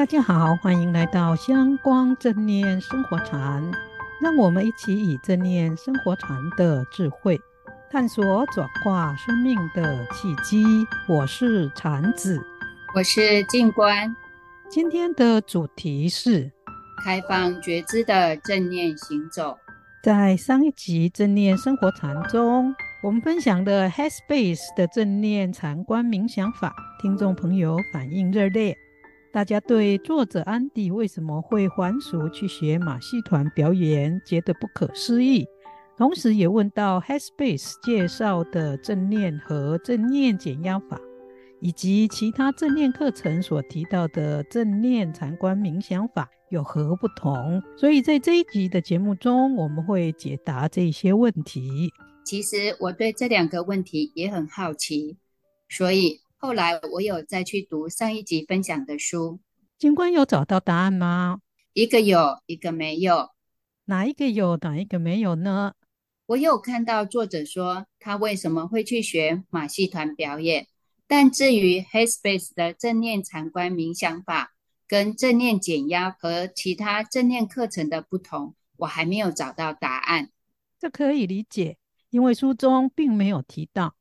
大家好，欢迎来到香光正念生活禅，让我们一起以正念生活禅的智慧，探索转化生命的契机。我是禅子，我是静观。今天的主题是开放觉知的正念行走。在上一集正念生活禅中，我们分享的 Headspace 的正念禅观冥想法，听众朋友反应热烈。大家对作者安迪为什么会还俗去学马戏团表演觉得不可思议，同时也问到 Headspace 介绍的正念和正念减压法，以及其他正念课程所提到的正念禅观冥想法有何不同。所以在这一集的节目中，我们会解答这些问题。其实我对这两个问题也很好奇，所以。后来我有再去读上一集分享的书，静观有找到答案吗？一个有，一个没有。哪一个有，哪一个没有呢？我有看到作者说他为什么会去学马戏团表演，但至于 Headspace 的正念禅观冥想法跟正念减压和其他正念课程的不同，我还没有找到答案。这可以理解，因为书中并没有提到。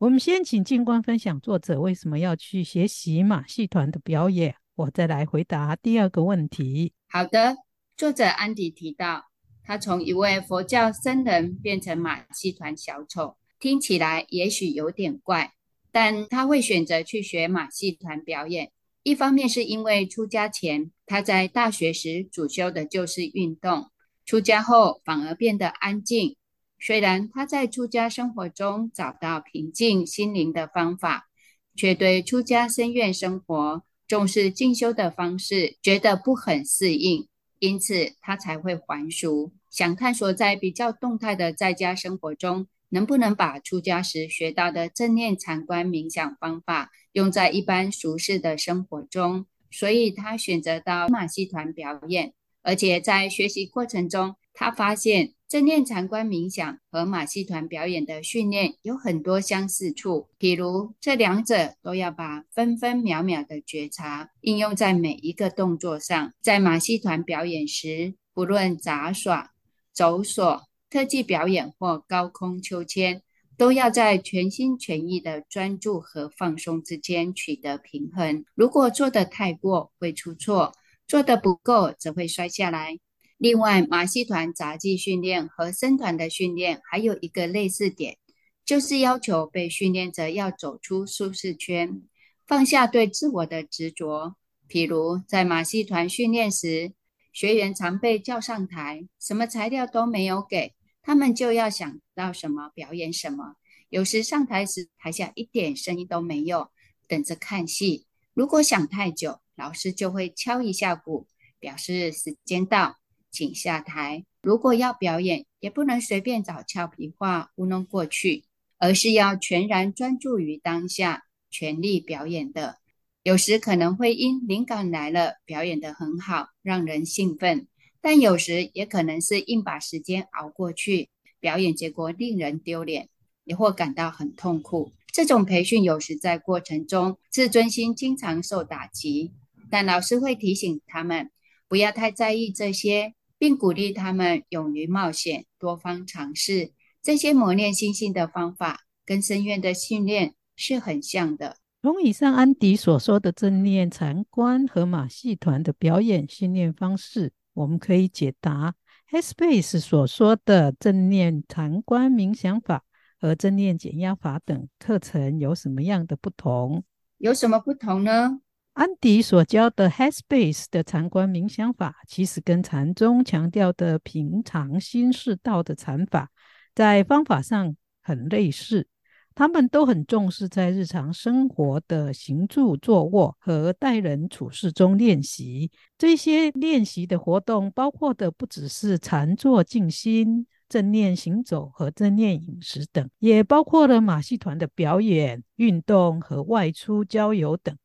我们先请静观分享作者为什么要去学习马戏团的表演，我再来回答第二个问题。好的，作者安迪提到，他从一位佛教僧人变成马戏团小丑，听起来也许有点怪，但他会选择去学马戏团表演，一方面是因为出家前他在大学时主修的就是运动，出家后反而变得安静。虽然他在出家生活中找到平静心灵的方法，却对出家僧院生活重视静修的方式觉得不很适应，因此他才会还俗，想探索在比较动态的在家生活中，能不能把出家时学到的正念禅观冥想方法用在一般俗世的生活中，所以他选择到马戏团表演，而且在学习过程中，他发现。正念禅观冥想和马戏团表演的训练有很多相似处，比如这两者都要把分分秒秒的觉察应用在每一个动作上。在马戏团表演时，不论杂耍、走索、特技表演或高空秋千，都要在全心全意的专注和放松之间取得平衡。如果做得太过，会出错；做得不够，则会摔下来。另外，马戏团杂技训练和僧团的训练还有一个类似点，就是要求被训练者要走出舒适圈，放下对自我的执着。譬如在马戏团训练时，学员常被叫上台，什么材料都没有给，他们就要想到什么表演什么。有时上台时，台下一点声音都没有，等着看戏。如果想太久，老师就会敲一下鼓，表示时间到。请下台。如果要表演，也不能随便找俏皮话糊弄过去，而是要全然专注于当下，全力表演的。有时可能会因灵感来了，表演得很好，让人兴奋；但有时也可能是硬把时间熬过去，表演结果令人丢脸，也或感到很痛苦。这种培训有时在过程中自尊心经常受打击，但老师会提醒他们不要太在意这些。并鼓励他们勇于冒险、多方尝试。这些磨练心性的方法，跟深渊的训练是很像的。从以上安迪所说的正念禅观和马戏团的表演训练方式，我们可以解答 Headspace 所说的正念禅观冥想法和正念减压法等课程有什么样的不同？有什么不同呢？安迪所教的 Headspace 的禅观冥想法，其实跟禅宗强调的平常心是道的禅法，在方法上很类似。他们都很重视在日常生活的行住坐卧和待人处事中练习。这些练习的活动，包括的不只是禅坐静心、正念行走和正念饮食等，也包括了马戏团的表演、运动和外出郊游等。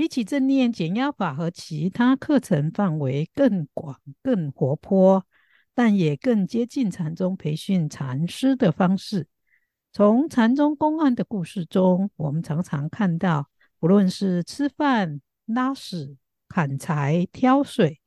比起正念减压法和其他课程范围更广、更活泼，但也更接近禅宗培训禅师的方式。从禅宗公案的故事中，我们常常看到，不论是吃饭、拉屎、砍柴、挑水、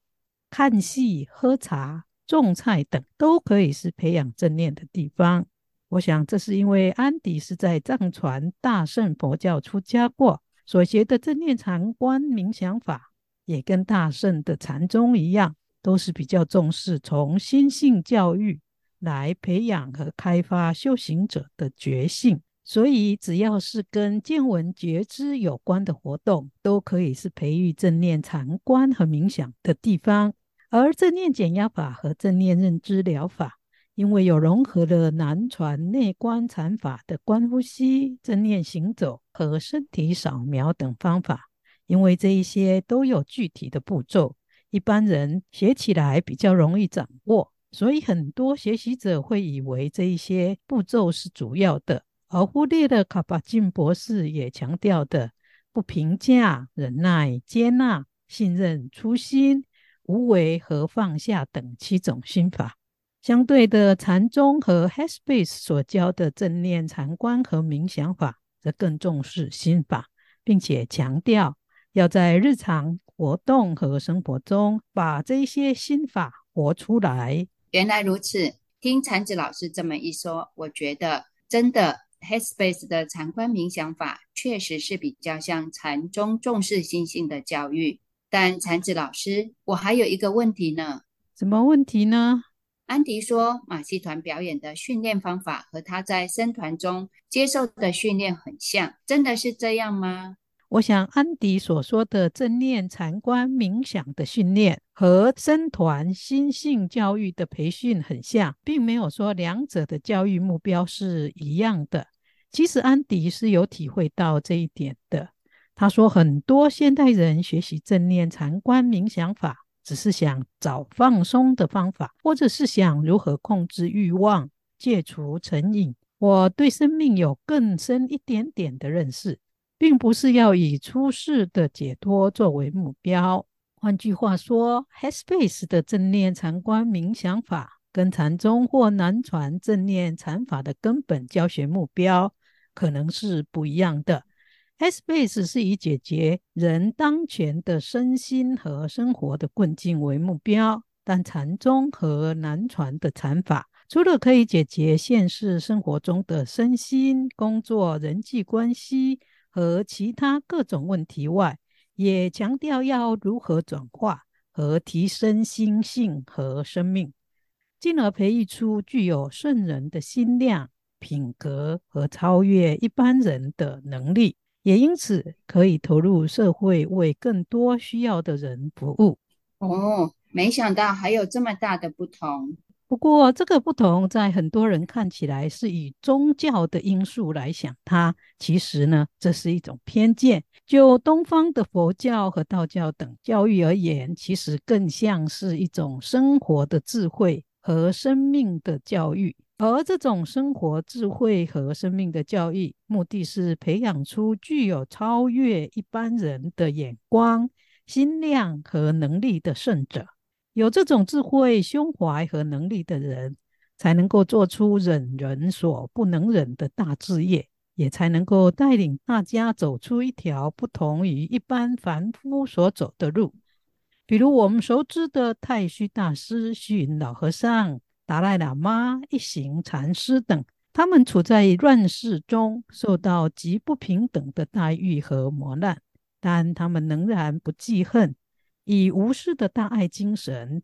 看戏、喝茶、种菜等，都可以是培养正念的地方。我想，这是因为安迪是在藏传大乘佛教出家过，所学的正念禅观冥想法，也跟大圣的禅宗一样，都是比较重视从心性教育来培养和开发修行者的觉性。所以，只要是跟见闻觉知有关的活动，都可以是培育正念禅观和冥想的地方。而正念减压法和正念认知疗法，因为有融合了南传内观禅法的观呼吸、正念行走和身体扫描等方法，因为这一些都有具体的步骤，一般人学起来比较容易掌握，所以很多学习者会以为这一些步骤是主要的，而忽略了卡巴金博士也强调的不评价、忍耐、接纳、信任、初心、无为和放下等七种心法。相对的，禅宗和 Headspace 所教的正念禅观和冥想法，则更重视心法，并且强调要在日常活动和生活中把这些心法活出来。原来如此，听禅子老师这么一说，我觉得真的 Headspace 的禅观冥想法确实是比较像禅宗重视心性的教育。但禅子老师，我还有一个问题呢。什么问题呢？安迪说，马戏团表演的训练方法和他在僧团中接受的训练很像，真的是这样吗？我想，安迪所说的正念禅观冥想的训练和僧团心性教育的培训很像，并没有说两者的教育目标是一样的。其实，安迪是有体会到这一点的。他说，很多现代人学习正念禅观冥想法。只是想找放松的方法，或者是想如何控制欲望、戒除成瘾。我对生命有更深一点点的认识，并不是要以出世的解脱作为目标。换句话说，Headspace 的正念禅观冥想法，跟禅宗或南传正念禅法的根本教学目标，可能是不一样的。Space 是以解决人当前的身心和生活的困境为目标，但禅宗和南传的禅法，除了可以解决现实生活中的身心、工作、人际关系和其他各种问题外，也强调要如何转化和提升心性和生命，进而培育出具有圣人的心量、品格和超越一般人的能力。也因此可以投入社会，为更多需要的人服务。哦，没想到还有这么大的不同。不过，这个不同在很多人看起来是以宗教的因素来想它，其实呢，这是一种偏见。就东方的佛教和道教等教育而言，其实更像是一种生活的智慧和生命的教育。而这种生活智慧和生命的教育，目的是培养出具有超越一般人的眼光、心量和能力的圣者。有这种智慧、胸怀和能力的人，才能够做出忍人所不能忍的大志业，也才能够带领大家走出一条不同于一般凡夫所走的路。比如我们熟知的太虚大师、虚云老和尚。达赖喇嘛、一行禅师等，他们处在乱世中，受到极不平等的待遇和磨难，但他们仍然不记恨，以无私的大爱精神，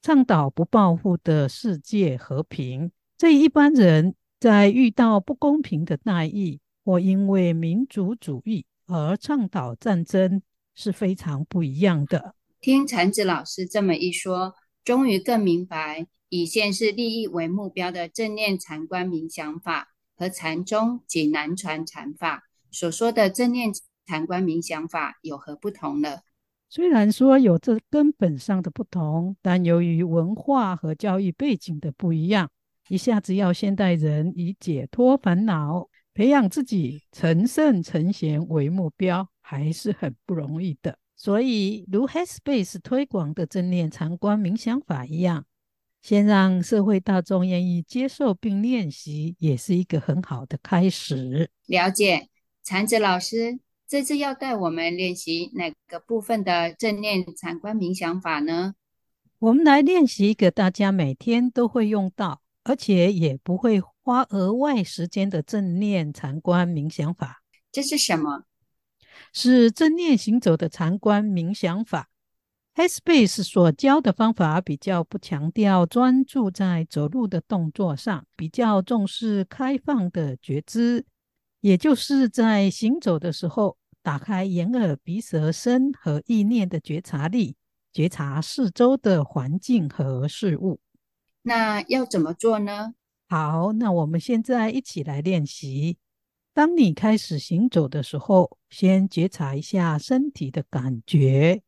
倡导不报复的世界和平。这一般人在遇到不公平的待遇，或因为民族主义而倡导战争，是非常不一样的。听禅子老师这么一说，终于更明白。以现世利益为目标的正念禅观冥想法，和禅宗及南传禅法所说的正念禅观冥想法有何不同呢？虽然说有这根本上的不同，但由于文化和教育背景的不一样，一下子要现代人以解脱烦恼、培养自己成圣成贤为目标，还是很不容易的。所以，如 Headspace 推广的正念禅观冥想法一样。先让社会大众愿意接受并练习，也是一个很好的开始。了解，禅子老师，这次要带我们练习哪个部分的正念禅观冥想法呢？我们来练习一个大家每天都会用到，而且也不会花额外时间的正念禅观冥想法。这是什么？是正念行走的禅观冥想法。Headspace 所教的方法比较不强调专注在走路的动作上，比较重视开放的觉知。也就是在行走的时候，打开眼、耳、鼻、舌、身和意念的觉察力，觉察四周的环境和事物。那要怎么做呢？好，那我们现在一起来练习。当你开始行走的时候，先觉察一下身体的感觉，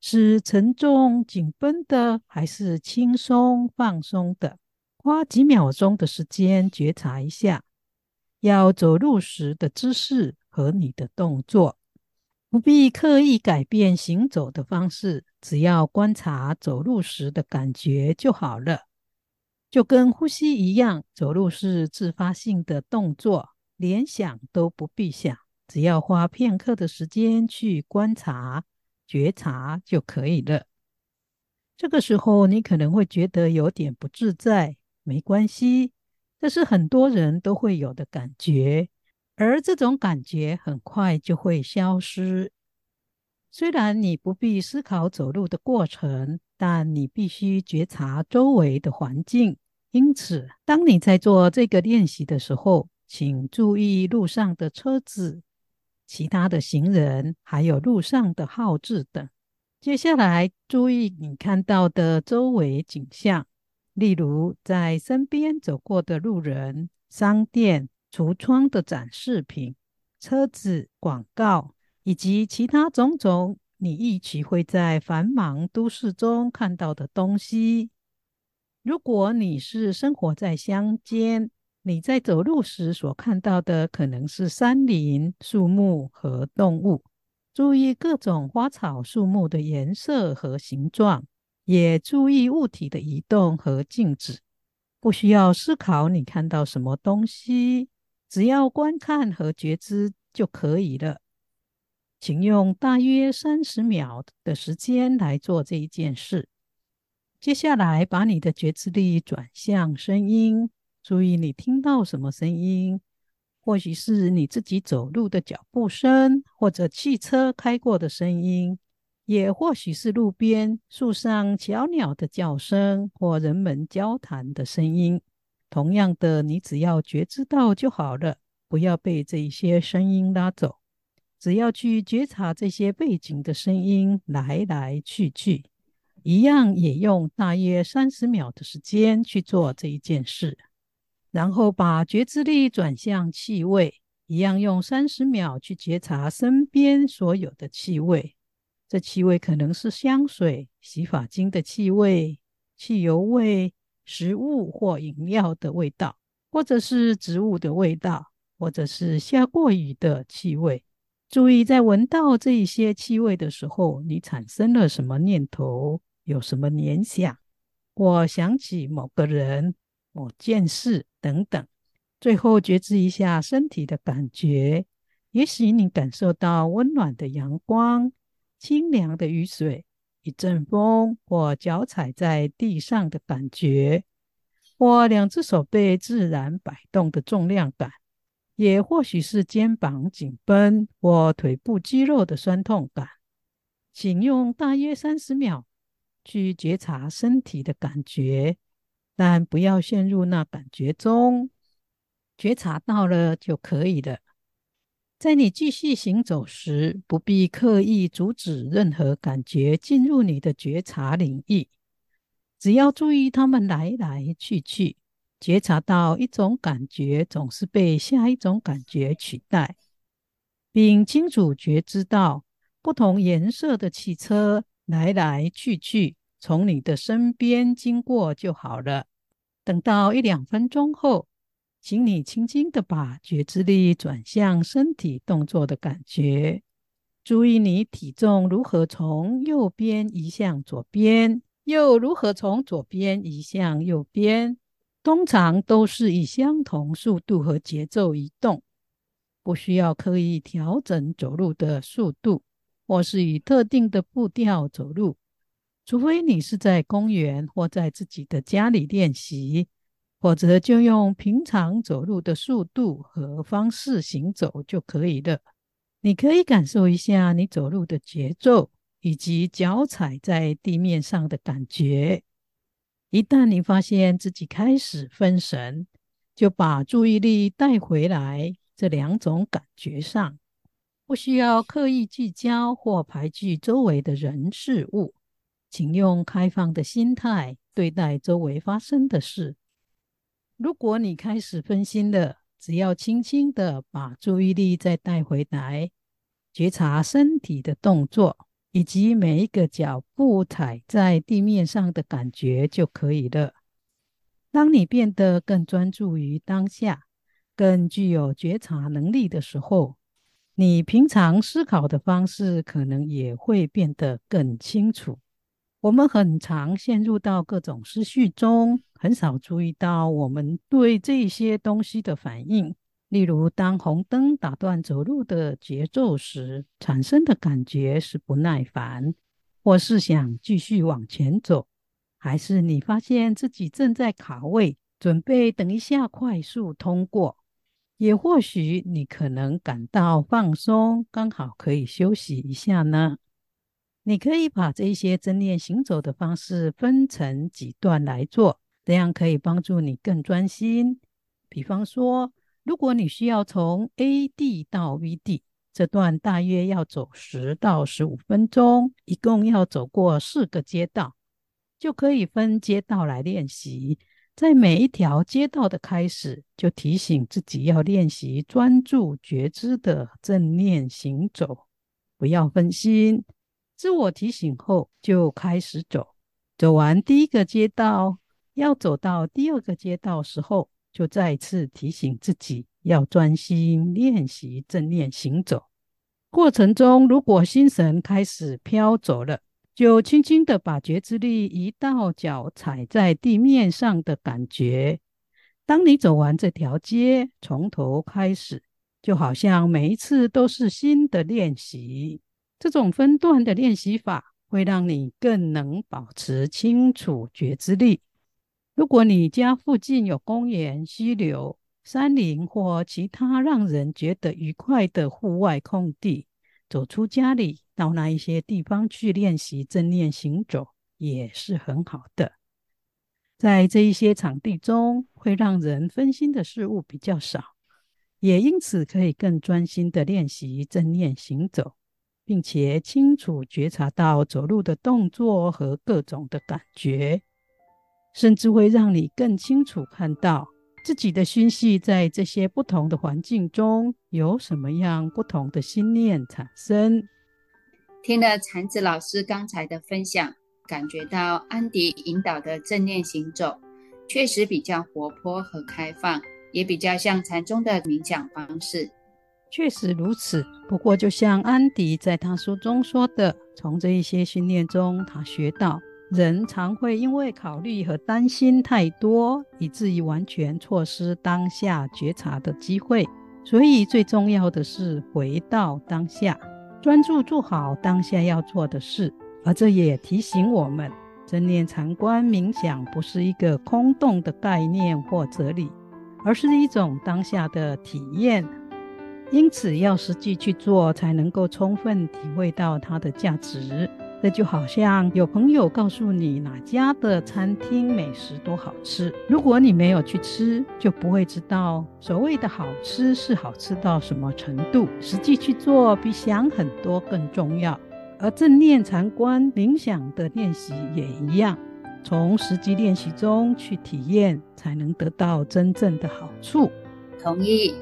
是沉重紧绷的，还是轻松放松的？花几秒钟的时间觉察一下。要走路时的姿势和你的动作，不必刻意改变行走的方式，只要观察走路时的感觉就好了。就跟呼吸一样，走路是自发性的动作，连想都不必想，只要花片刻的时间去观察、觉察就可以了。这个时候你可能会觉得有点不自在，没关系。这是很多人都会有的感觉，而这种感觉很快就会消失。虽然你不必思考走路的过程，但你必须觉察周围的环境。因此，当你在做这个练习的时候，请注意路上的车子、其他的行人，还有路上的号志等。接下来，注意你看到的周围景象。例如，在身边走过的路人、商店、橱窗的展示品、车子、广告，以及其他种种你一起会在繁忙都市中看到的东西。如果你是生活在乡间，你在走路时所看到的可能是山林、树木和动物。注意各种花草树木的颜色和形状。也注意物体的移动和静止，不需要思考你看到什么东西，只要观看和觉知就可以了。请用大约三十秒的时间来做这一件事。接下来，把你的觉知力转向声音，注意你听到什么声音，或许是你自己走路的脚步声，或者汽车开过的声音。也或许是路边树上小鸟的叫声，或人们交谈的声音。同样的，你只要觉知到就好了，不要被这些声音拉走。只要去觉察这些背景的声音来来去去，一样也用大约三十秒的时间去做这一件事。然后把觉知力转向气味，一样用三十秒去觉察身边所有的气味。这气味可能是香水、洗发精的气味、汽油味、食物或饮料的味道，或者是植物的味道，或者是下过雨的气味。注意，在闻到这一些气味的时候，你产生了什么念头，有什么联想，我想起某个人、某件事等等。最后，觉知一下身体的感觉，也许你感受到温暖的阳光。清凉的雨水，一阵风，或脚踩在地上的感觉，或两只手被自然摆动的重量感，也或许是肩膀紧绷或腿部肌肉的酸痛感。请用大约三十秒去觉察身体的感觉，但不要陷入那感觉中，觉察到了就可以了。在你继续行走时，不必刻意阻止任何感觉进入你的觉察领域，只要注意它们来来去去，觉察到一种感觉总是被下一种感觉取代，并清楚觉知到不同颜色的汽车来来去去从你的身边经过就好了。等到一两分钟后，请你轻轻的把觉知力转向身体动作的感觉，注意你体重如何从右边移向左边，又如何从左边移向右边。通常都是以相同速度和节奏移动。不需要刻意调整走路的速度，或是以特定的步调走路，除非你是在公园或在自己的家里练习，或者就用平常走路的速度和方式行走就可以了。你可以感受一下你走路的节奏，以及脚踩在地面上的感觉。一旦你发现自己开始分神，就把注意力带回来这两种感觉上，不需要刻意聚焦或排拒周围的人事物，请用开放的心态对待周围发生的事。如果你开始分心了，只要轻轻的把注意力再带回来，觉察身体的动作，以及每一个脚步踩在地面上的感觉就可以了。当你变得更专注于当下，更具有觉察能力的时候，你平常思考的方式可能也会变得更清楚。我们很常陷入到各种思绪中，很少注意到我们对这些东西的反应。例如，当红灯打断走路的节奏时，产生的感觉是不耐烦，或是想继续往前走。还是你发现自己正在卡位，准备等一下快速通过，也或许你可能感到放松，刚好可以休息一下呢。你可以把这些正念行走的方式分成几段来做，这样可以帮助你更专心。比方说，如果你需要从 A 地到 V 地，这段大约要走十到十五分钟，一共要走过四个街道。就可以分街道来练习，在每一条街道的开始，就提醒自己要练习专注觉知的正念行走，不要分心。自我提醒后，就开始走。走完第一个街道，要走到第二个街道时候，就再次提醒自己要专心练习正念行走。过程中，如果心神开始飘走了，就轻轻的把觉知力移到脚踩在地面上的感觉。当你走完这条街，从头开始，就好像每一次都是新的练习。这种分段的练习法会让你更能保持清楚觉知力。如果你家附近有公园、溪流、山林或其他让人觉得愉快的户外空地，走出家里，到那一些地方去练习正念行走，也是很好的。在这一些场地中，会让人分心的事物比较少，也因此可以更专心的练习正念行走，并且清楚觉察到走路的动作和各种的感觉，甚至会让你更清楚看到。自己的心系在这些不同的环境中有什么样不同的心念产生？听了禅子老师刚才的分享，感觉到安迪引导的正念行走确实比较活泼和开放，也比较像禅宗的冥想方式。确实如此。不过，就像安迪在他书中说的，从这一些训练中，他学到。人常会因为考虑和担心太多，以至于完全错失当下觉察的机会。所以最重要的是回到当下，专注做好当下要做的事。而这也提醒我们，正念禅观冥想不是一个空洞的概念或哲理，而是一种当下的体验。因此，要实际去做，才能够充分体会到它的价值。这就好像有朋友告诉你哪家的餐厅美食多好吃，如果你没有去吃，就不会知道所谓的好吃是好吃到什么程度。实际去做比想很多更重要。而正念禅观冥想的练习也一样，从实际练习中去体验，才能得到真正的好处。同意，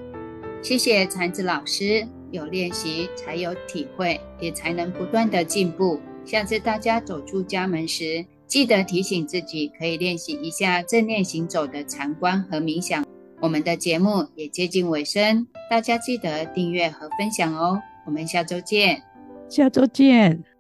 谢谢禅子老师。有练习才有体会，也才能不断的进步。下次大家走出家门时，记得提醒自己，可以练习一下正念行走的禅观和冥想。我们的节目也接近尾声，大家记得订阅和分享哦。我们下周见，下周见。